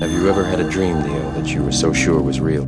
Have you ever had a dream, Neo, that you were so sure was real?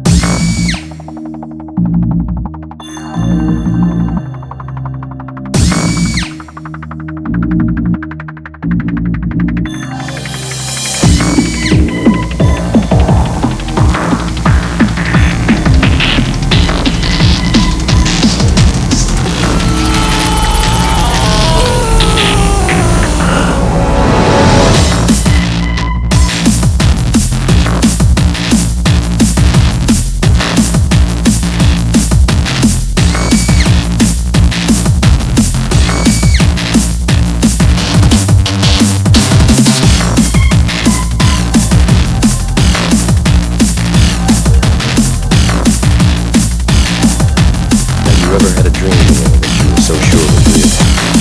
You ever had a dream that you were so sure was real?